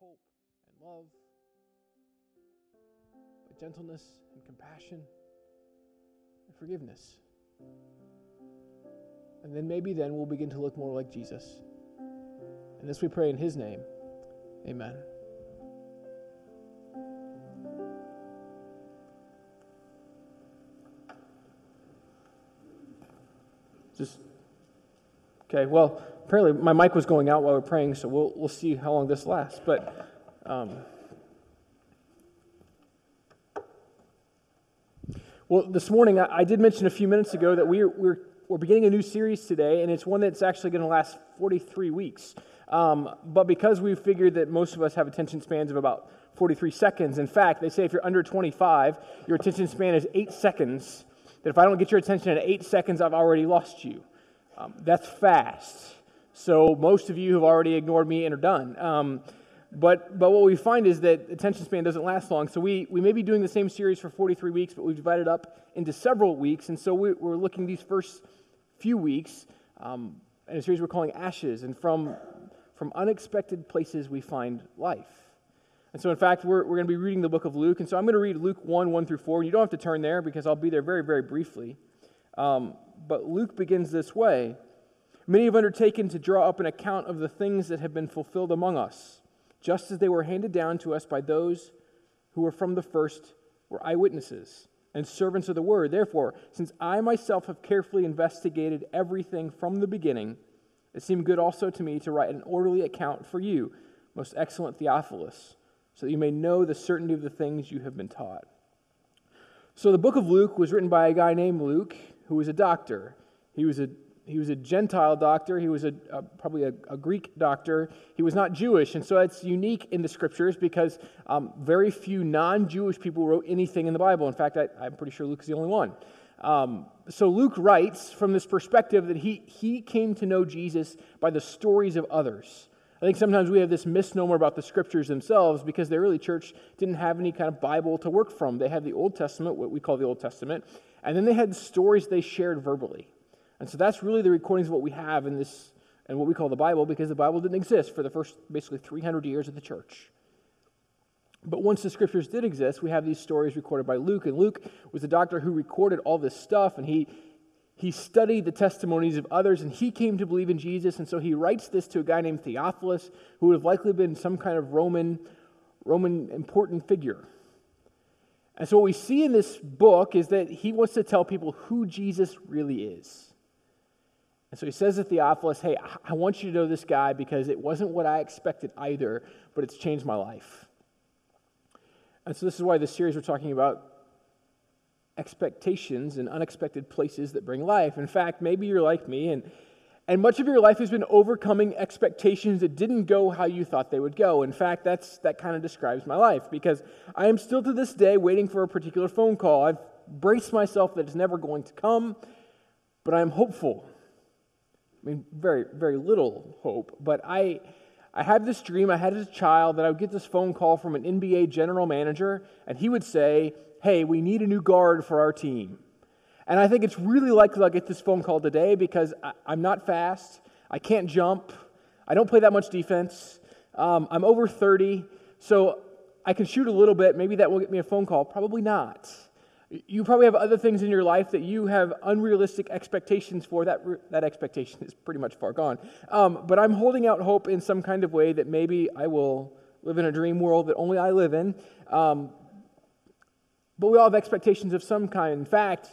hope and love, by gentleness and compassion and forgiveness. And then maybe then we'll begin to look more like Jesus. And this we pray in his name. Amen. Just okay. Well, apparently my mic was going out while we are praying, so we'll we'll see how long this lasts. But um, well, this morning I, I, did mention a few minutes ago that we're we're we're beginning a new series today, and it's one that's actually going to last 43 weeks. Um, but because we figured that most of us have attention spans of about 43 seconds, in fact, they say if you're under 25, your attention span is eight seconds that if I don't get your attention in eight seconds, I've already lost you. Um, that's fast. So most of you have already ignored me and are done. Um, but, but what we find is that attention span doesn't last long. So we, we may be doing the same series for 43 weeks, but we've divided up into several weeks. And so we, are looking these first few weeks um, in a series we're calling Ashes. And from, from unexpected places, we find life. And so, in fact, we're, we're going to be reading the book of Luke. And so I'm going to read Luke 1 1 through 4. And you don't have to turn there because I'll be there very, very briefly. Um, but Luke begins this way Many have undertaken to draw up an account of the things that have been fulfilled among us, just as they were handed down to us by those who were from the first were eyewitnesses and servants of the word. Therefore, since I myself have carefully investigated everything from the beginning, it seemed good also to me to write an orderly account for you, most excellent Theophilus so that you may know the certainty of the things you have been taught. So the book of Luke was written by a guy named Luke who was a doctor. He was a he was a Gentile doctor. He was a, a probably a, a, Greek doctor. He was not Jewish, and so that's unique in the scriptures because um, very few non-Jewish people wrote anything in the Bible. In fact, I, am pretty sure Luke is the only one. Um, so Luke writes from this perspective that he he came to know Jesus by the stories of others. I think sometimes we have this misnomer about the scriptures themselves because the early church didn't have any kind of Bible to work from. They had the Old Testament, what we call the Old Testament, and then they had stories they shared verbally. And so that's really the recordings of what we have in this and what we call the Bible because the Bible didn't exist for the first basically 300 years of the church. But once the scriptures did exist, we have these stories recorded by Luke. And Luke was the doctor who recorded all this stuff, and he he studied the testimonies of others and he came to believe in Jesus. And so he writes this to a guy named Theophilus, who would have likely been some kind of Roman, Roman important figure. And so what we see in this book is that he wants to tell people who Jesus really is. And so he says to Theophilus, Hey, I want you to know this guy because it wasn't what I expected either, but it's changed my life. And so this is why this series we're talking about expectations and unexpected places that bring life. In fact, maybe you're like me and and much of your life has been overcoming expectations that didn't go how you thought they would go. In fact, that's that kind of describes my life because I am still to this day waiting for a particular phone call. I've braced myself that it's never going to come, but I'm hopeful. I mean, very, very little hope, but I I had this dream I had as a child that I would get this phone call from an NBA general manager, and he would say, hey, we need a new guard for our team. And I think it's really likely I'll get this phone call today because I, am not fast, I can't jump, I don't play that much defense, um, I'm over 30, so I can shoot a little bit. Maybe that will get me a phone call. Probably not. You probably have other things in your life that you have unrealistic expectations for. That, that expectation is pretty much far gone. Um, but I'm holding out hope in some kind of way that maybe I will live in a dream world that only I live in. Um, but we all have expectations of some kind. In fact,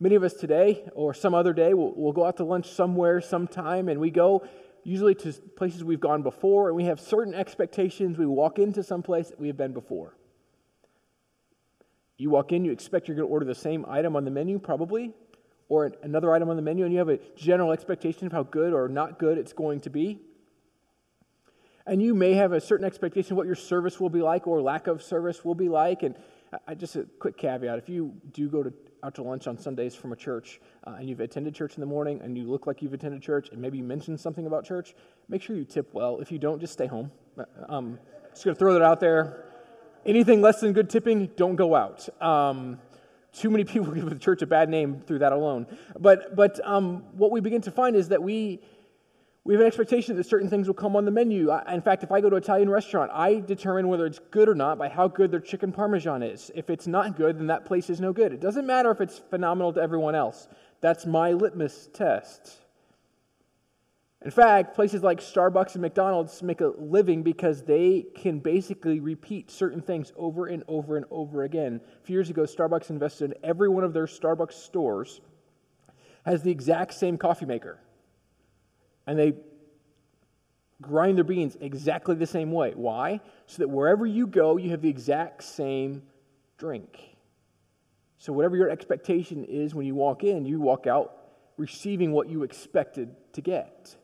many of us today or some other day will we'll go out to lunch somewhere, sometime, and we go usually to places we've gone before, and we have certain expectations. We walk into some place that we have been before. You walk in, you expect you're going to order the same item on the menu, probably, or another item on the menu, and you have a general expectation of how good or not good it's going to be. And you may have a certain expectation of what your service will be like or lack of service will be like. And I, just a quick caveat if you do go to, out to lunch on Sundays from a church uh, and you've attended church in the morning and you look like you've attended church and maybe you mentioned something about church, make sure you tip well. If you don't, just stay home. Uh, um, just going to throw that out there. Anything less than good tipping, don't go out. Um, too many people give the church a bad name through that alone. But, but um, what we begin to find is that we, We have an expectation that certain things will come on the menu. I, in fact, if I go to an Italian restaurant, I determine whether it's good or not by how good their chicken parmesan is. If it's not good, then that place is no good. It doesn't matter if it's phenomenal to everyone else. That's my litmus test. In fact, places like Starbucks and McDonald's make a living because they can basically repeat certain things over and over and over again. A few years ago, Starbucks invested in every one of their Starbucks stores has the exact same coffee maker and they grind their beans exactly the same way. Why? So that wherever you go, you have the exact same drink. So, whatever your expectation is when you walk in, you walk out receiving what you expected to get.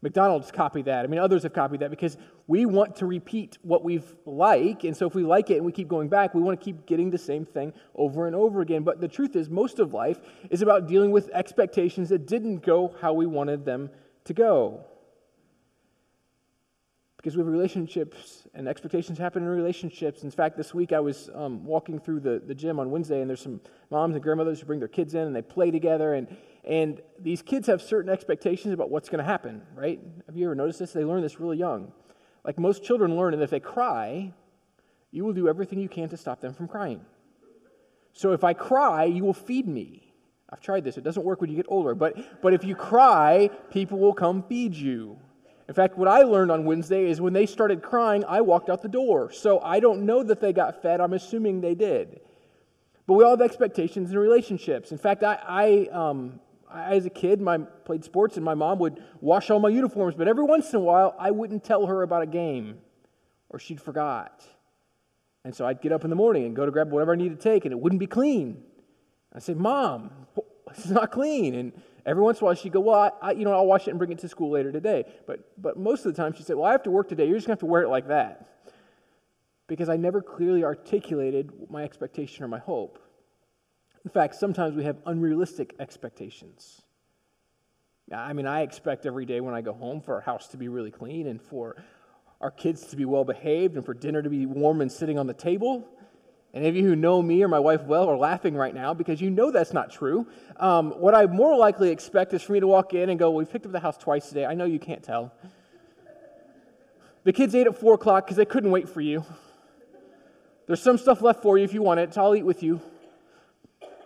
McDonald's copied that. I mean, others have copied that because we want to repeat what we've like. And so if we like it and we keep going back, we want to keep getting the same thing over and over again. But the truth is, most of life is about dealing with expectations that didn't go how we wanted them to go. Because we have relationships and expectations happen in relationships. In fact, this week I was um, walking through the, the gym on Wednesday, and there's some moms and grandmothers who bring their kids in and they play together. And, and these kids have certain expectations about what's going to happen, right? Have you ever noticed this? They learn this really young. Like most children learn, and if they cry, you will do everything you can to stop them from crying. So if I cry, you will feed me. I've tried this. It doesn't work when you get older. But, but if you cry, people will come feed you. In fact, what I learned on Wednesday is when they started crying, I walked out the door. So I don't know that they got fed. I'm assuming they did. But we all have expectations in relationships. In fact, I, I, um, I as a kid, I played sports, and my mom would wash all my uniforms. But every once in a while, I wouldn't tell her about a game, or she'd forgot. And so I'd get up in the morning and go to grab whatever I needed to take, and it wouldn't be clean. I'd say, Mom, is not clean. And every once in a while she'd go, Well, I, you know, I'll wash it and bring it to school later today. But, but most of the time she said, Well, I have to work today. You're just going to have to wear it like that. Because I never clearly articulated my expectation or my hope. In fact, sometimes we have unrealistic expectations. I mean, I expect every day when I go home for our house to be really clean and for our kids to be well behaved and for dinner to be warm and sitting on the table. And Any of you who know me or my wife well are laughing right now because you know that's not true. Um, what I more likely expect is for me to walk in and go, well, We picked up the house twice today. I know you can't tell. The kids ate at 4 o'clock because they couldn't wait for you. There's some stuff left for you if you want it, so I'll eat with you.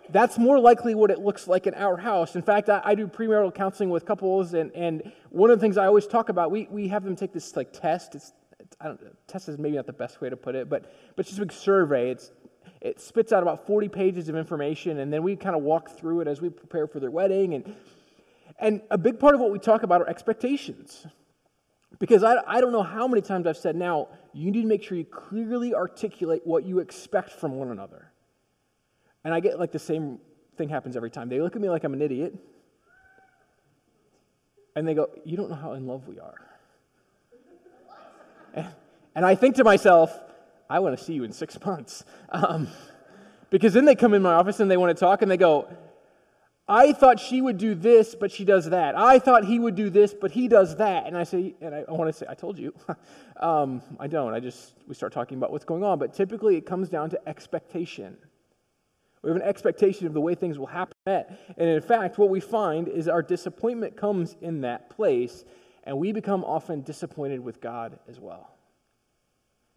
That's more likely what it looks like in our house. In fact, I, I do premarital counseling with couples, and, and one of the things I always talk about, we, we have them take this like test. It's I don't, test is maybe not the best way to put it, but, but it's just a big survey. It's, it spits out about 40 pages of information, and then we kind of walk through it as we prepare for their wedding. And, and a big part of what we talk about are expectations. Because I, I don't know how many times I've said, now, you need to make sure you clearly articulate what you expect from one another. And I get like the same thing happens every time. They look at me like I'm an idiot, and they go, You don't know how in love we are. And I think to myself, I want to see you in six months. Um, because then they come in my office and they want to talk and they go, I thought she would do this, but she does that. I thought he would do this, but he does that. And I say, and I, I want to say, I told you. um, I don't. I just, we start talking about what's going on. But typically it comes down to expectation. We have an expectation of the way things will happen. And in fact, what we find is our disappointment comes in that place, and we become often disappointed with God as well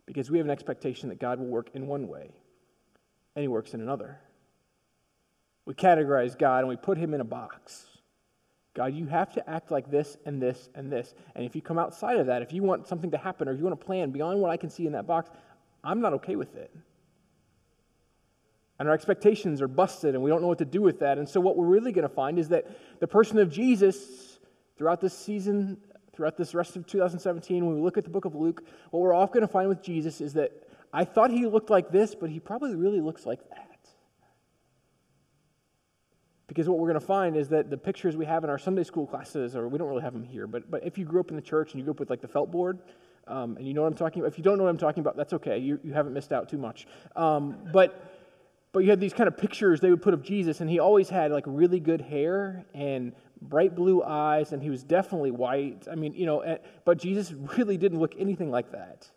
because we have an expectation that God will work in one way and he works in another. We categorize God and we put him in a box. God, you have to act like this and this and this. And if you come outside of that, if you want something to happen or if you want a plan beyond what I can see in that box, I'm not okay with it. And our expectations are busted and we don't know what to do with that. And so, what we're really going to find is that the person of Jesus throughout this season throughout this rest of 2017, when we look at the book of Luke, what we're all going to find with Jesus is that I thought he looked like this, but he probably really looks like that. Because what we're going to find is that the pictures we have in our Sunday school classes, or we don't really have them here, but, but if you grew up in the church and you grew up with like the felt board, um, and you know what I'm talking about, if you don't know what I'm talking about, that's okay. You, you haven't missed out too much. Um, but but you had these kind of pictures they would put of Jesus, and he always had like really good hair and bright blue eyes, and he was definitely white. I mean, you know, but Jesus really didn't look anything like that.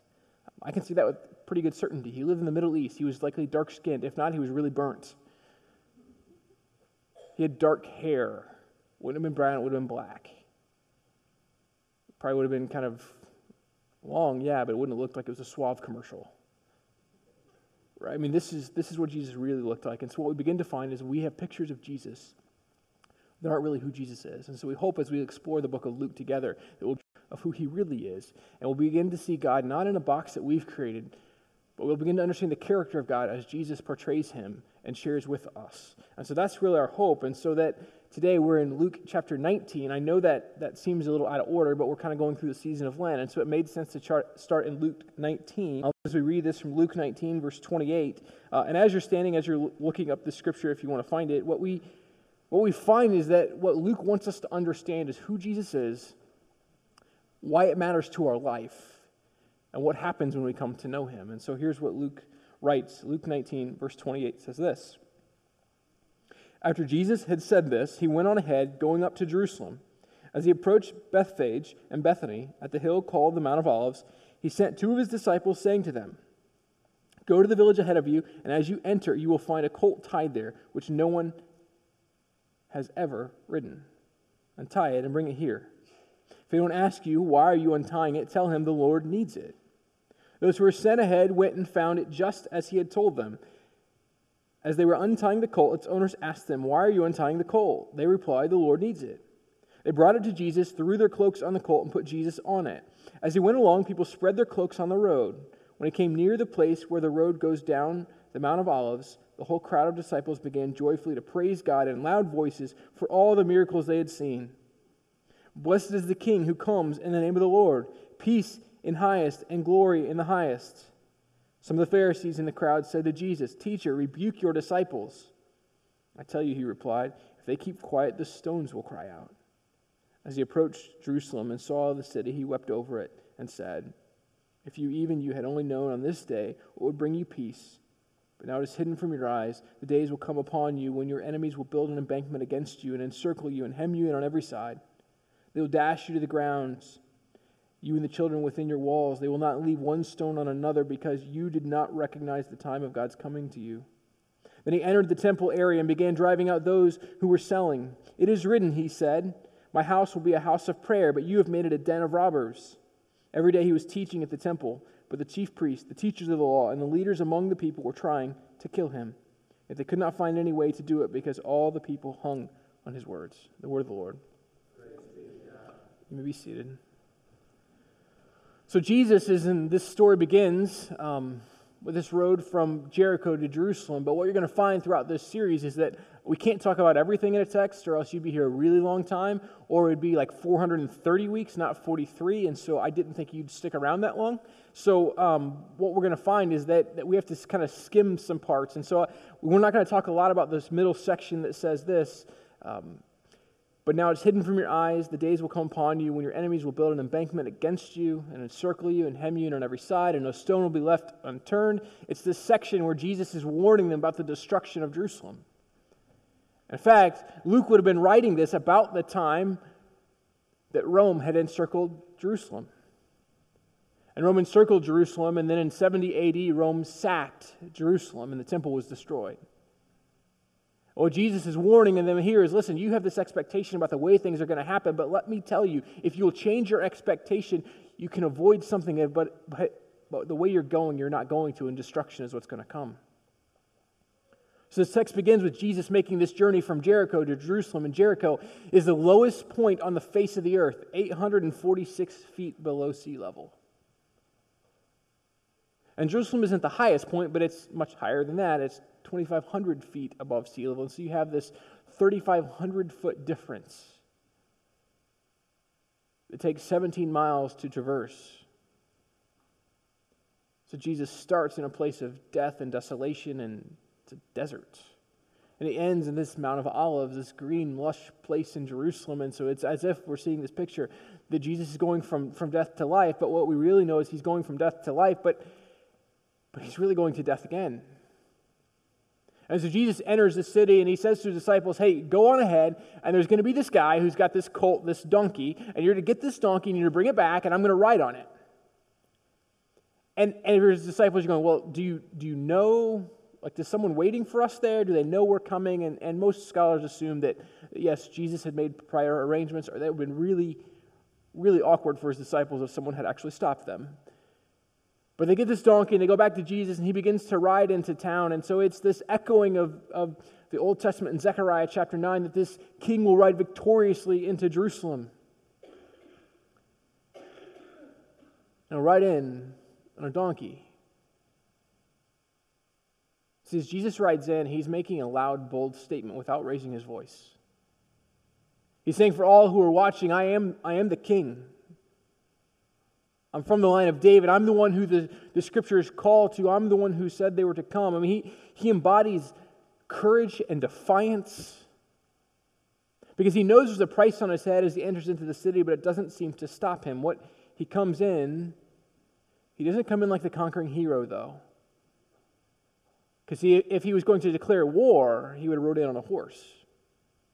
I can see that with pretty good certainty. He lived in the Middle East. He was likely dark skinned. If not, he was really burnt. He had dark hair. Wouldn't have been brown, it would have been black. Probably would have been kind of long, yeah, but it wouldn't have looked like it was a suave commercial. Right? I mean, this is, this is what Jesus really looked like. And so what we begin to find is we have pictures of Jesus that aren't really who Jesus is. And so we hope as we explore the book of Luke together that we'll of who he really is. And we'll begin to see God not in a box that we've created, but we'll begin to understand the character of God as Jesus portrays him and shares with us. And so that's really our hope. And so that today we're in Luke chapter 19. I know that that seems a little out of order, but we're kind of going through the season of Lent. And so it made sense to chart, start in Luke 19. As we read this from Luke 19, verse 28. Uh, and as you're standing, as you're looking up the scripture, if you want to find it, what we what we find is that what Luke wants us to understand is who Jesus is, why it matters to our life, and what happens when we come to know him. And so here's what Luke writes Luke 19, verse 28 says this After Jesus had said this, he went on ahead, going up to Jerusalem. As he approached Bethphage and Bethany at the hill called the Mount of Olives, he sent two of his disciples, saying to them, Go to the village ahead of you, and as you enter, you will find a colt tied there, which no one has ever ridden. Untie it and bring it here. If anyone asks you, Why are you untying it? tell him the Lord needs it. Those who were sent ahead went and found it just as he had told them. As they were untying the colt, its owners asked them, Why are you untying the colt? They replied, The Lord needs it. They brought it to Jesus, threw their cloaks on the colt, and put Jesus on it. As he went along, people spread their cloaks on the road. When he came near the place where the road goes down the Mount of Olives, the whole crowd of disciples began joyfully to praise God in loud voices for all the miracles they had seen. Blessed is the King who comes in the name of the Lord. Peace in highest and glory in the highest. Some of the Pharisees in the crowd said to Jesus, Teacher, rebuke your disciples. I tell you, he replied, if they keep quiet, the stones will cry out. As he approached Jerusalem and saw the city, he wept over it and said, If you even you had only known on this day what would bring you peace, but now it is hidden from your eyes. The days will come upon you when your enemies will build an embankment against you and encircle you and hem you in on every side. They will dash you to the ground, you and the children within your walls. They will not leave one stone on another because you did not recognize the time of God's coming to you. Then he entered the temple area and began driving out those who were selling. It is written, he said, My house will be a house of prayer, but you have made it a den of robbers. Every day he was teaching at the temple. But the chief priests, the teachers of the law, and the leaders among the people were trying to kill him. Yet they could not find any way to do it because all the people hung on his words. The word of the Lord. You may be seated. So Jesus is in this story begins um, with this road from Jericho to Jerusalem. But what you're going to find throughout this series is that we can't talk about everything in a text, or else you'd be here a really long time, or it'd be like 430 weeks, not 43. And so I didn't think you'd stick around that long. So um, what we're going to find is that, that we have to kind of skim some parts. And so uh, we're not going to talk a lot about this middle section that says this. Um, but now it's hidden from your eyes. The days will come upon you when your enemies will build an embankment against you and encircle you and hem you in on every side, and no stone will be left unturned. It's this section where Jesus is warning them about the destruction of Jerusalem. In fact, Luke would have been writing this about the time that Rome had encircled Jerusalem. And Rome encircled Jerusalem, and then in 70 AD, Rome sacked Jerusalem, and the temple was destroyed. What Jesus is warning them here is listen, you have this expectation about the way things are going to happen, but let me tell you, if you'll change your expectation, you can avoid something, eh, but, but, but the way you're going, you're not going to, and destruction is what's going to come. So this text begins with Jesus making this journey from Jericho to Jerusalem, and Jericho is the lowest point on the face of the earth, 846 feet below sea level. And Jerusalem isn't the highest point, but it's much higher than that. It's 2,500 feet above sea level. And so you have this 3,500 foot difference. It takes 17 miles to traverse. So Jesus starts in a place of death and desolation and it's a desert. And he ends in this Mount of Olives, this green, lush place in Jerusalem. And so it's as if we're seeing this picture that Jesus is going from, from death to life. But what we really know is he's going from death to life, but, but he's really going to death again. And so Jesus enters the city and he says to his disciples, Hey, go on ahead, and there's going to be this guy who's got this colt, this donkey, and you're to get this donkey and you're to bring it back, and I'm going to ride on it. And, and his disciples are going, Well, do you, do you know like, is someone waiting for us there? Do they know we're coming? And, and most scholars assume that, yes, Jesus had made prior arrangements, or that would have been really really awkward for his disciples if someone had actually stopped them. But they get this donkey and they go back to Jesus, and he begins to ride into town. And so it's this echoing of, of the Old Testament in Zechariah chapter 9 that this king will ride victoriously into Jerusalem. And ride in on a donkey. See, as Jesus rides in, he's making a loud, bold statement without raising his voice. He's saying, For all who are watching, I am, I am the king. I'm from the line of David. I'm the one who the, the scriptures call to. I'm the one who said they were to come. I mean, he, he embodies courage and defiance because he knows there's a price on his head as he enters into the city, but it doesn't seem to stop him. What he comes in, he doesn't come in like the conquering hero, though. Because if he was going to declare war, he would have rode in on a horse.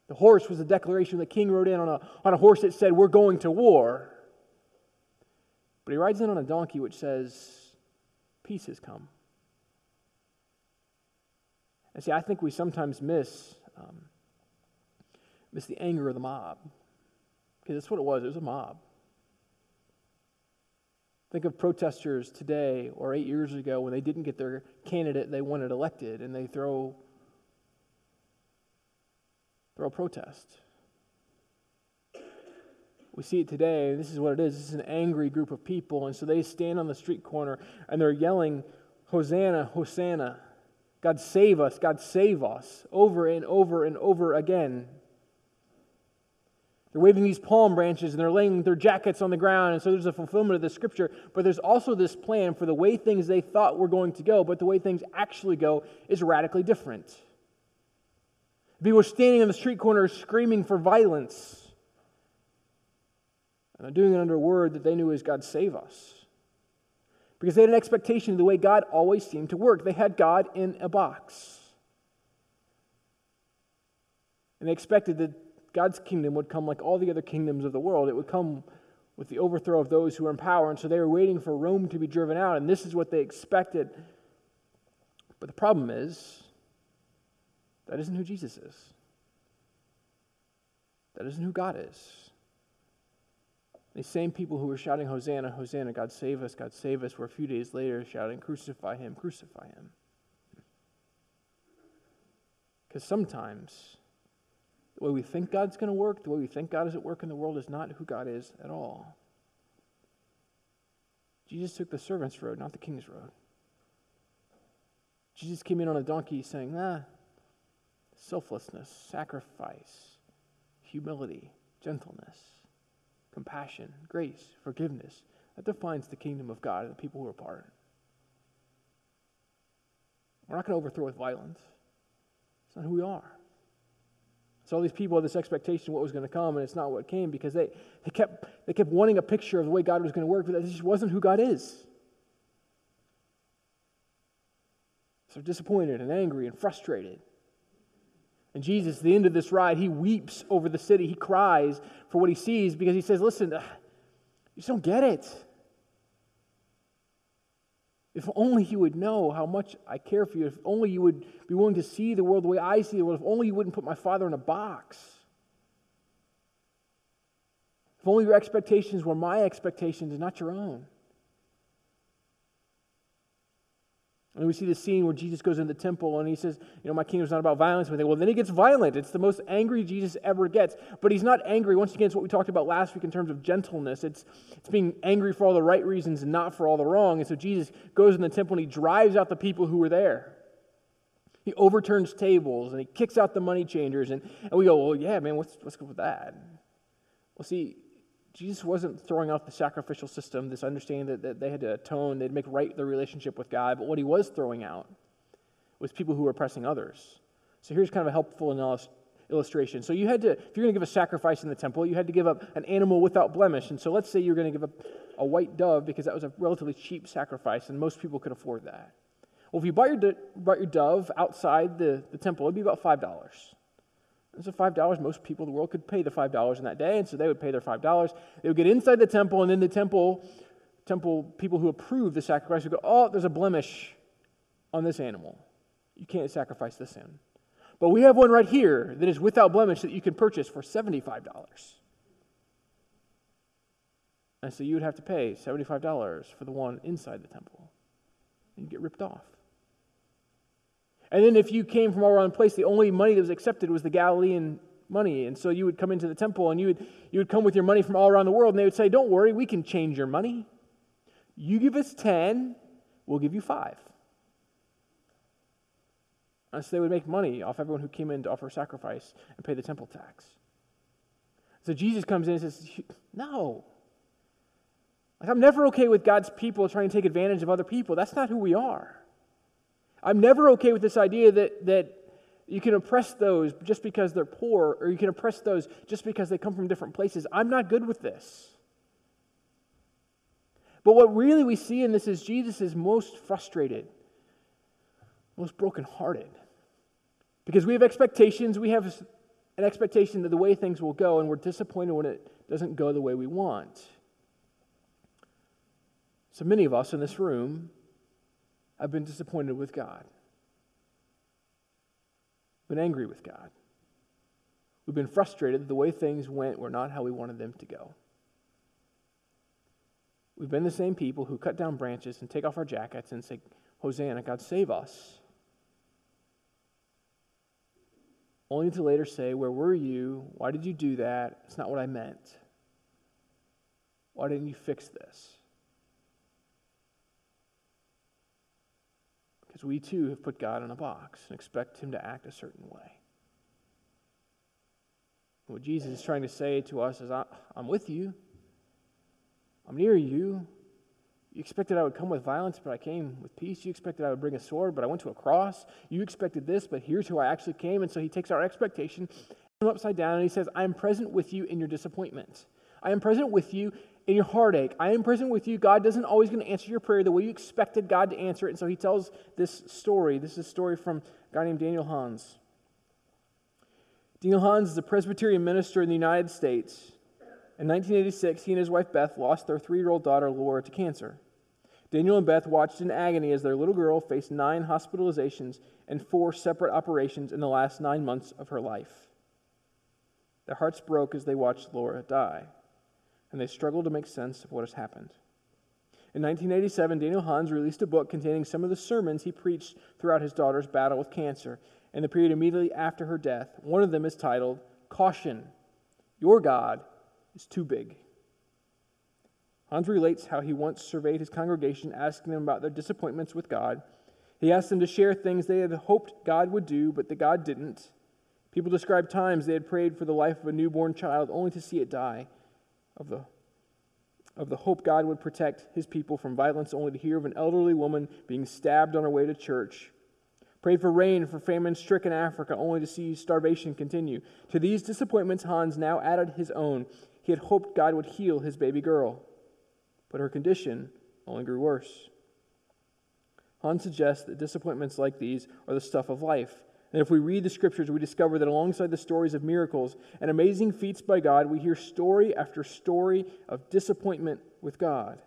The horse was a declaration. The king rode in on a, on a horse that said, We're going to war. But he rides in on a donkey which says, Peace has come. And see, I think we sometimes miss, um, miss the anger of the mob. Because that's what it was. It was a mob. Think of protesters today or eight years ago when they didn't get their candidate they wanted elected and they throw, throw a protest. We see it today. This is what it is. This is an angry group of people. And so they stand on the street corner and they're yelling, Hosanna, Hosanna. God save us, God save us, over and over and over again. They're waving these palm branches and they're laying their jackets on the ground. And so there's a fulfillment of the scripture. But there's also this plan for the way things they thought were going to go, but the way things actually go is radically different. People standing on the street corner screaming for violence. And doing it under a word that they knew as God save us. Because they had an expectation of the way God always seemed to work. They had God in a box. And they expected that God's kingdom would come like all the other kingdoms of the world. It would come with the overthrow of those who were in power. And so they were waiting for Rome to be driven out. And this is what they expected. But the problem is, that isn't who Jesus is. That isn't who God is. These same people who were shouting, Hosanna, Hosanna, God save us, God save us, were a few days later shouting, Crucify him, crucify him. Because sometimes the way we think God's going to work, the way we think God is at work in the world, is not who God is at all. Jesus took the servant's road, not the king's road. Jesus came in on a donkey saying, ah, selflessness, sacrifice, humility, gentleness compassion, grace, forgiveness. That defines the kingdom of God and the people who are part. We're not going to overthrow with violence. It's not who we are. So all these people had this expectation of what was going to come, and it's not what came because they, they, kept, they kept wanting a picture of the way God was going to work, but that just wasn't who God is. So disappointed and angry and frustrated. And Jesus, at the end of this ride, he weeps over the city. He cries for what he sees because he says, Listen, uh, you just don't get it. If only you would know how much I care for you. If only you would be willing to see the world the way I see the world. If only you wouldn't put my father in a box. If only your expectations were my expectations and not your own. And we see the scene where Jesus goes into the temple and he says, You know, my kingdom is not about violence. But well, then he gets violent. It's the most angry Jesus ever gets. But he's not angry. Once again, it's what we talked about last week in terms of gentleness. It's, it's being angry for all the right reasons and not for all the wrong. And so Jesus goes in the temple and he drives out the people who were there. He overturns tables and he kicks out the money changers. And, and we go, Well, yeah, man, what's, what's good with that? Well, see, Jesus wasn't throwing out the sacrificial system, this understanding that, that they had to atone, they'd make right their relationship with God, but what he was throwing out was people who were oppressing others. So here's kind of a helpful illustration. So you had to, if you're going to give a sacrifice in the temple, you had to give up an animal without blemish. And so let's say you're going to give up a white dove because that was a relatively cheap sacrifice, and most people could afford that. Well, if you bought your, bought your dove outside the, the temple, it'd be about $5. And so $5, most people in the world could pay the $5 in that day, and so they would pay their $5. They would get inside the temple, and then the temple, temple people who approved the sacrifice would go, oh, there's a blemish on this animal. You can't sacrifice this in. But we have one right here that is without blemish that you can purchase for $75. And so you would have to pay $75 for the one inside the temple. And you get ripped off. And then if you came from all around the place, the only money that was accepted was the Galilean money. And so you would come into the temple and you would, you would come with your money from all around the world, and they would say, Don't worry, we can change your money. You give us 10, we'll give you 5. And so they would make money off everyone who came in to offer sacrifice and pay the temple tax. So Jesus comes in and says, No. Like, I'm never okay with God's people trying to take advantage of other people. That's not who we are. I'm never okay with this idea that, that you can oppress those just because they're poor, or you can oppress those just because they come from different places. I'm not good with this. But what really we see in this is Jesus is most frustrated, most brokenhearted. Because we have expectations, we have an expectation that the way things will go, and we're disappointed when it doesn't go the way we want. So many of us in this room have been disappointed with God, been angry with God. We've been frustrated that the way things went were not how we wanted them to go. We've been the same people who cut down branches and take off our jackets and say, Hosanna, God, save us. Only to later say, Where were you? Why did you do that? It's not what I meant. Why didn't you fix this? Because we too have put God in a box and expect Him to act a certain way. What Jesus is trying to say to us is, I'm with you. I'm near you. You expected I would come with violence, but I came with peace. You expected I would bring a sword, but I went to a cross. You expected this, but here's who I actually came. And so he takes our expectation upside down and he says, I am present with you in your disappointment. I am present with you in your heartache. I am present with you. God doesn't always going to answer your prayer the way you expected God to answer it. And so he tells this story. This is a story from a guy named Daniel Hans. Daniel Hans is a Presbyterian minister in the United States. In 1986, he and his wife Beth lost their three year old daughter Laura to cancer. Daniel and Beth watched in agony as their little girl faced nine hospitalizations and four separate operations in the last nine months of her life. Their hearts broke as they watched Laura die and they struggle to make sense of what has happened. In 1987, Daniel Hans released a book containing some of the sermons he preached throughout his daughter's battle with cancer and the period immediately after her death. One of them is titled, Caution Your God is Too Big. Hans relates how he once surveyed his congregation, asking them about their disappointments with God. He asked them to share things they had hoped God would do, but that God didn't. People described times they had prayed for the life of a newborn child only to see it die of the, of the hope God would protect his people from violence, only to hear of an elderly woman being stabbed on her way to church. Prayed for rain for famine stricken Africa, only to see starvation continue. To these disappointments, Hans now added his own. He had hoped God would heal his baby girl, but her condition only grew worse. Hans suggests that disappointments like these are the stuff of life, and if we read the scriptures, we discover that alongside the stories of miracles and amazing feats by God, we hear story after story of disappointment with God.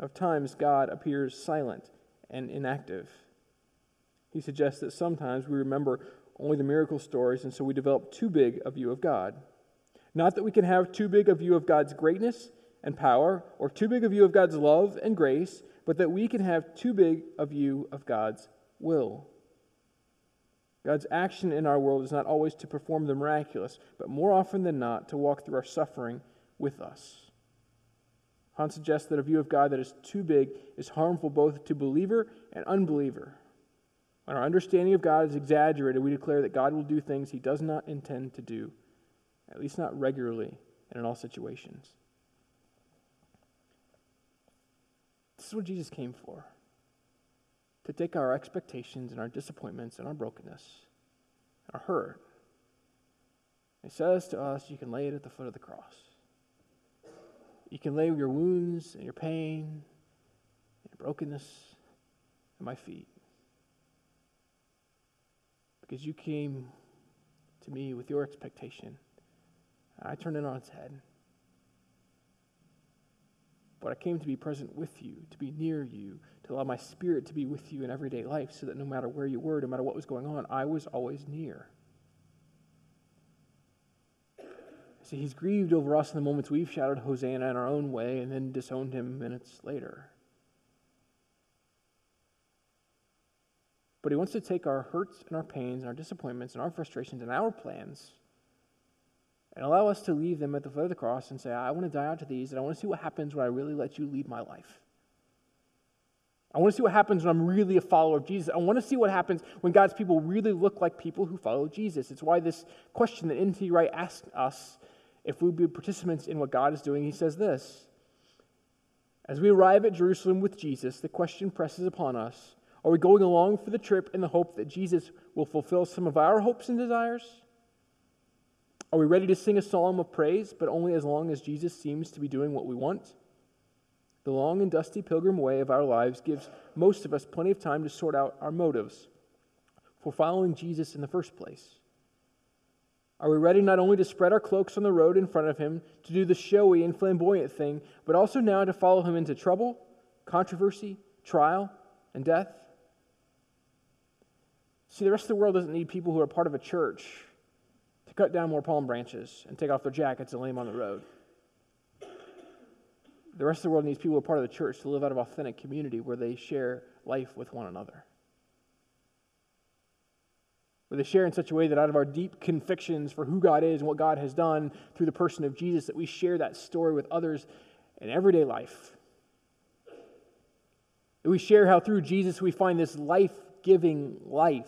Of times, God appears silent and inactive. He suggests that sometimes we remember only the miracle stories, and so we develop too big a view of God. Not that we can have too big a view of God's greatness and power, or too big a view of God's love and grace, but that we can have too big a view of God's will. God's action in our world is not always to perform the miraculous, but more often than not to walk through our suffering with us. Hans suggests that a view of God that is too big is harmful both to believer and unbeliever. When our understanding of God is exaggerated, we declare that God will do things he does not intend to do, at least not regularly and in all situations. This is what Jesus came for to take our expectations and our disappointments and our brokenness, our hurt. He says to us, You can lay it at the foot of the cross. You can lay your wounds and your pain and your brokenness at my feet. Because you came to me with your expectation. I turned it on its head. But I came to be present with you, to be near you, to allow my spirit to be with you in everyday life so that no matter where you were, no matter what was going on, I was always near. See, he's grieved over us in the moments we've shouted Hosanna in our own way and then disowned him minutes later. But he wants to take our hurts and our pains and our disappointments and our frustrations and our plans and allow us to leave them at the foot of the cross and say, I want to die out to these, and I want to see what happens when I really let you lead my life. I want to see what happens when I'm really a follower of Jesus. I want to see what happens when God's people really look like people who follow Jesus. It's why this question that N.T. Wright asked us if we be participants in what God is doing, he says this As we arrive at Jerusalem with Jesus, the question presses upon us Are we going along for the trip in the hope that Jesus will fulfill some of our hopes and desires? Are we ready to sing a psalm of praise, but only as long as Jesus seems to be doing what we want? The long and dusty pilgrim way of our lives gives most of us plenty of time to sort out our motives for following Jesus in the first place. Are we ready not only to spread our cloaks on the road in front of him, to do the showy and flamboyant thing, but also now to follow him into trouble, controversy, trial, and death? See, the rest of the world doesn't need people who are part of a church cut down more palm branches and take off their jackets and lay them on the road. The rest of the world needs people who are part of the church to live out of authentic community where they share life with one another. Where they share in such a way that out of our deep convictions for who God is and what God has done through the person of Jesus, that we share that story with others in everyday life. That we share how through Jesus we find this life giving life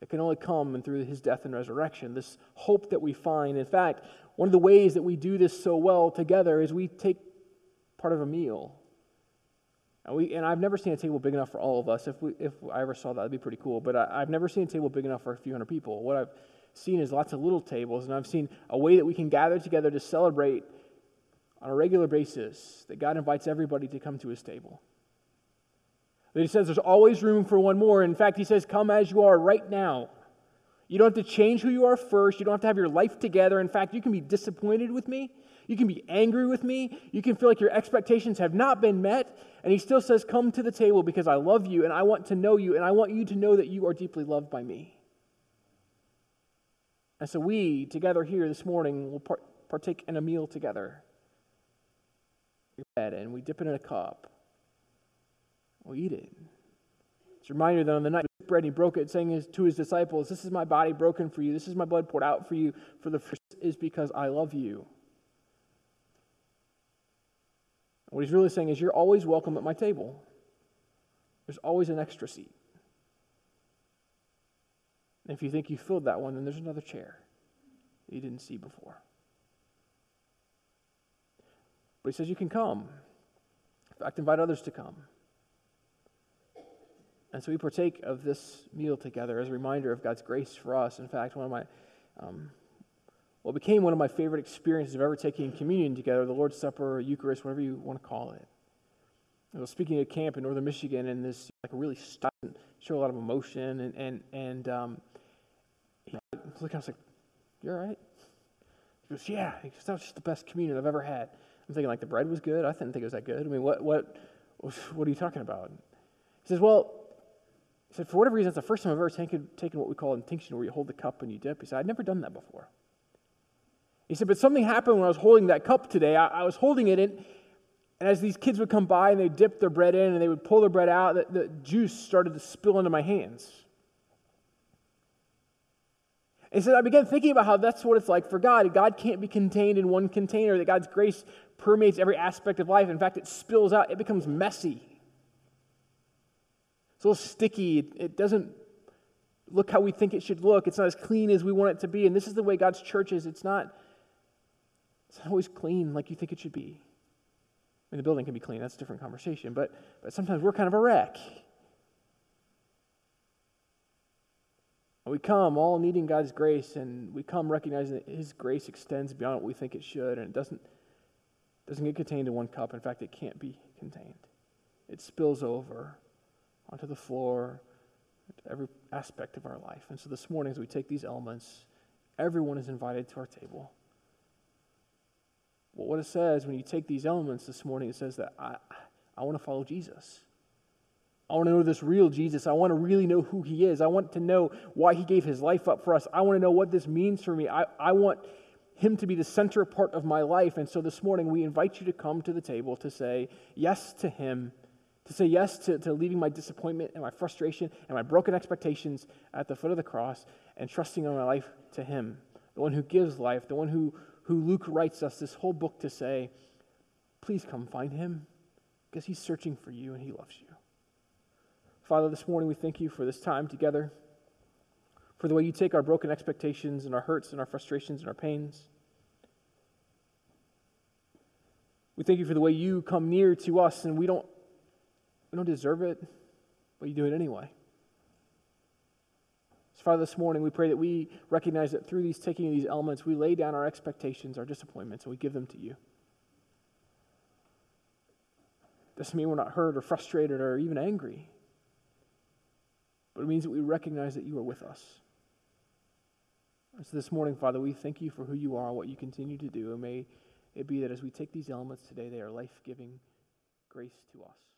that can only come and through his death and resurrection. This hope that we find. In fact, one of the ways that we do this so well together is we take part of a meal. And, we, and I've never seen a table big enough for all of us. If, we, if I ever saw that, that'd be pretty cool. But I, I've never seen a table big enough for a few hundred people. What I've seen is lots of little tables, and I've seen a way that we can gather together to celebrate on a regular basis that God invites everybody to come to his table. That he says there's always room for one more. In fact, he says, Come as you are right now. You don't have to change who you are first. You don't have to have your life together. In fact, you can be disappointed with me. You can be angry with me. You can feel like your expectations have not been met. And he still says, Come to the table because I love you and I want to know you and I want you to know that you are deeply loved by me. And so we, together here this morning, will partake in a meal together. And we dip it in a cup. We'll eat it. It's a reminder that on the night of bread, he broke it, saying to his disciples, This is my body broken for you. This is my blood poured out for you. For the first is because I love you. What he's really saying is, You're always welcome at my table. There's always an extra seat. And if you think you filled that one, then there's another chair that you didn't see before. But he says you can come. In fact, invite others to come. And so we partake of this meal together as a reminder of God's grace for us. In fact, one of my, um, what became one of my favorite experiences of ever taking communion together, the Lord's Supper, Eucharist, whatever you want to call it. I was speaking at camp in northern Michigan, and this like a really stubborn, show a lot of emotion, and and and um, he I was like, "You're right?" He goes, "Yeah." He goes, "That was just the best communion I've ever had." I'm thinking like the bread was good. I didn't think it was that good. I mean, what what what are you talking about? He says, "Well, he said, for whatever reason, it's the first time I've ever taken, taken what we call intinction, where you hold the cup and you dip. He said, I'd never done that before. He said, but something happened when I was holding that cup today. I, I was holding it, in, and as these kids would come by and they'd dip their bread in and they would pull their bread out, the, the juice started to spill into my hands. He said, I began thinking about how that's what it's like for God. God can't be contained in one container, that God's grace permeates every aspect of life. In fact, it spills out, it becomes messy. It's a little sticky. It, doesn't look how we think it should look. It's not as clean as we want it to be. And this is the way God's church is. It's not, it's not always clean like you think it should be. I mean, the building can be clean. That's a different conversation. But, but sometimes we're kind of a wreck. We come all needing God's grace, and we come recognizing that His grace extends beyond what we think it should, and it doesn't, doesn't get contained in one cup. In fact, it can't be contained, it spills over onto the floor, every aspect of our life. And so this morning, as we take these elements, everyone is invited to our table. Well, what it says when you take these elements this morning, it says that I, I want to follow Jesus. I want to know this real Jesus. I want to really know who he is. I want to know why he gave his life up for us. I want to know what this means for me. I, I want Him to be the center part of my life. And so this morning, we invite you to come to the table to say yes to Him, to say yes to, to leaving my disappointment and my frustration and my broken expectations at the foot of the cross and trusting in my life to Him, the one who gives life, the one who, who Luke writes us this whole book to say, please come find Him because He's searching for you and He loves you. Father, this morning we thank you for this time together for the way you take our broken expectations and our hurts and our frustrations and our pains. We thank you for the way you come near to us and we don't, we don't deserve it, but you do it anyway. So, Father, this morning we pray that we recognize that through these taking of these elements, we lay down our expectations, our disappointments, and we give them to you. Doesn't mean we're not hurt or frustrated or even angry, but it means that we recognize that you are with us. So this morning, Father, we thank you for who you are, what you continue to do, and may it be that as we take these elements today, they are life giving grace to us.